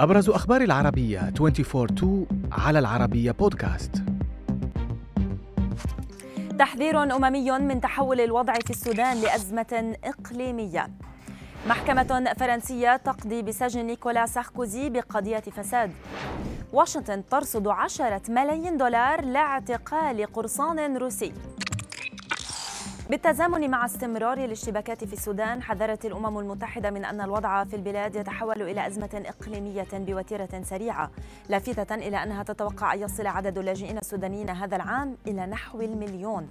أبرز أخبار العربية 24-2 على العربية بودكاست. تحذير أممي من تحول الوضع في السودان لأزمة إقليمية. محكمة فرنسية تقضي بسجن نيكولا ساركوزي بقضية فساد. واشنطن ترصد عشرة ملايين دولار لاعتقال قرصان روسي. بالتزامن مع استمرار الاشتباكات في السودان حذرت الأمم المتحدة من أن الوضع في البلاد يتحول إلى أزمة إقليمية بوتيرة سريعة لافتة إلى أنها تتوقع أن يصل عدد اللاجئين السودانيين هذا العام إلى نحو المليون.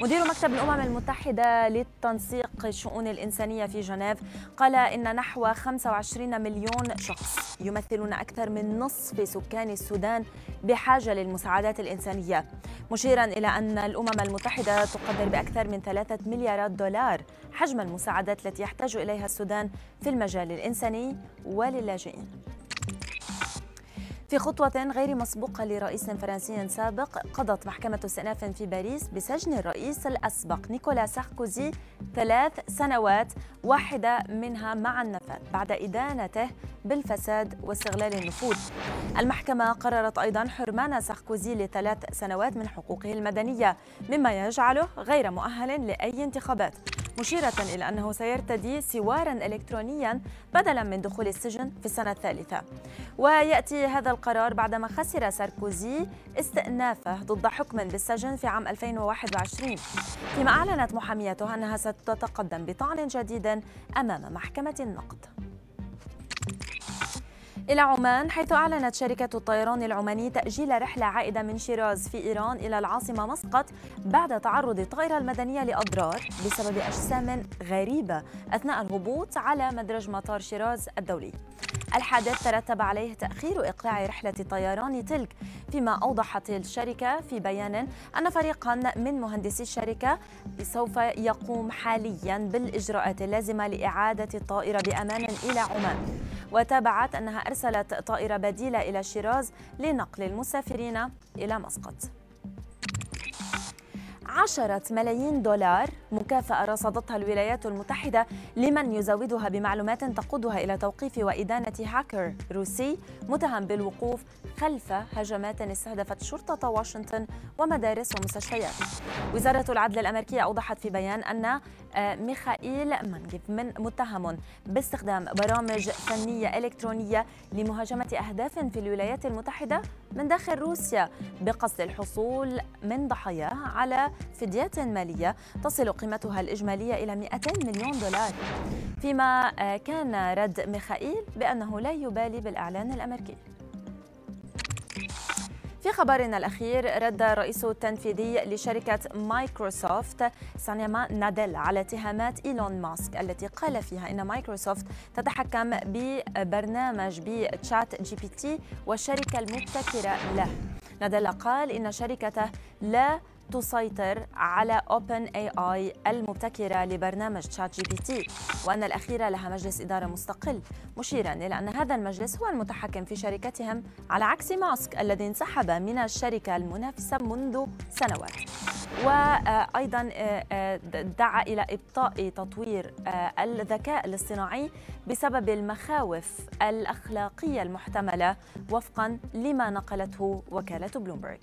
مدير مكتب الأمم المتحدة للتنسيق الشؤون الإنسانية في جنيف قال إن نحو 25 مليون شخص يمثلون أكثر من نصف سكان السودان بحاجة للمساعدات الإنسانية. مشيرا إلى أن الأمم المتحدة تقدر بأكثر من ثلاثة مليارات دولار حجم المساعدات التي يحتاج إليها السودان في المجال الإنساني وللاجئين. في خطوة غير مسبوقة لرئيس فرنسي سابق قضت محكمة استئناف في باريس بسجن الرئيس الأسبق نيكولا ساركوزي ثلاث سنوات واحدة منها مع النفاذ بعد إدانته بالفساد واستغلال النفوذ. المحكمة قررت أيضا حرمان ساركوزي لثلاث سنوات من حقوقه المدنية مما يجعله غير مؤهل لأي انتخابات. مشيرة إلى أنه سيرتدي سوارا إلكترونيا بدلا من دخول السجن في السنة الثالثة. ويأتي هذا القرار بعدما خسر ساركوزي استئنافه ضد حكم بالسجن في عام 2021 فيما أعلنت محاميته أنها ستتقدم بطعن جديد أمام محكمة النقد. إلى عمان حيث أعلنت شركة الطيران العماني تأجيل رحلة عائدة من شيراز في إيران إلى العاصمة مسقط بعد تعرض الطائرة المدنية لأضرار بسبب أجسام غريبة أثناء الهبوط على مدرج مطار شيراز الدولي. الحادث ترتب عليه تأخير إقلاع رحلة طيران تلك فيما أوضحت الشركة في بيان أن فريقا من مهندسي الشركة سوف يقوم حاليا بالإجراءات اللازمة لإعادة الطائرة بأمان إلى عمان. وتابعت أنها أرسلت طائرة بديلة إلى شيراز لنقل المسافرين إلى مسقط. عشرة ملايين دولار مكافأة رصدتها الولايات المتحدة لمن يزودها بمعلومات تقودها إلى توقيف وإدانة هاكر روسي متهم بالوقوف خلف هجمات استهدفت شرطة واشنطن ومدارس ومستشفيات. وزارة العدل الأمريكية أوضحت في بيان أن آه، ميخائيل مانجيف من متهم باستخدام برامج فنية إلكترونية لمهاجمة أهداف في الولايات المتحدة من داخل روسيا بقصد الحصول من ضحاياها على فديات مالية تصل قيمتها الإجمالية إلى 200 مليون دولار. فيما آه، كان رد ميخائيل بأنه لا يبالي بالإعلان الأمريكي. في خبرنا الأخير رد الرئيس التنفيذي لشركة مايكروسوفت ساتيا ناديلا على اتهامات إيلون ماسك التي قال فيها إن مايكروسوفت تتحكم ببرنامج ب ChatGPT والشركة المبتكرة له. ناديلا قال إن شركته لا تسيطر على OpenAI المبتكرة لبرنامج ChatGPT وأن الاخيره لها مجلس إدارة مستقل. مشيرا إلى أن هذا المجلس هو المتحكم في شركتهم على عكس ماسك الذي انسحب من الشركة المنافسة منذ سنوات. وأيضا آه، آه، دعا إلى إبطاء تطوير آه، الذكاء الاصطناعي بسبب المخاوف الأخلاقية المحتملة وفقا لما نقلته وكالة بلومبرج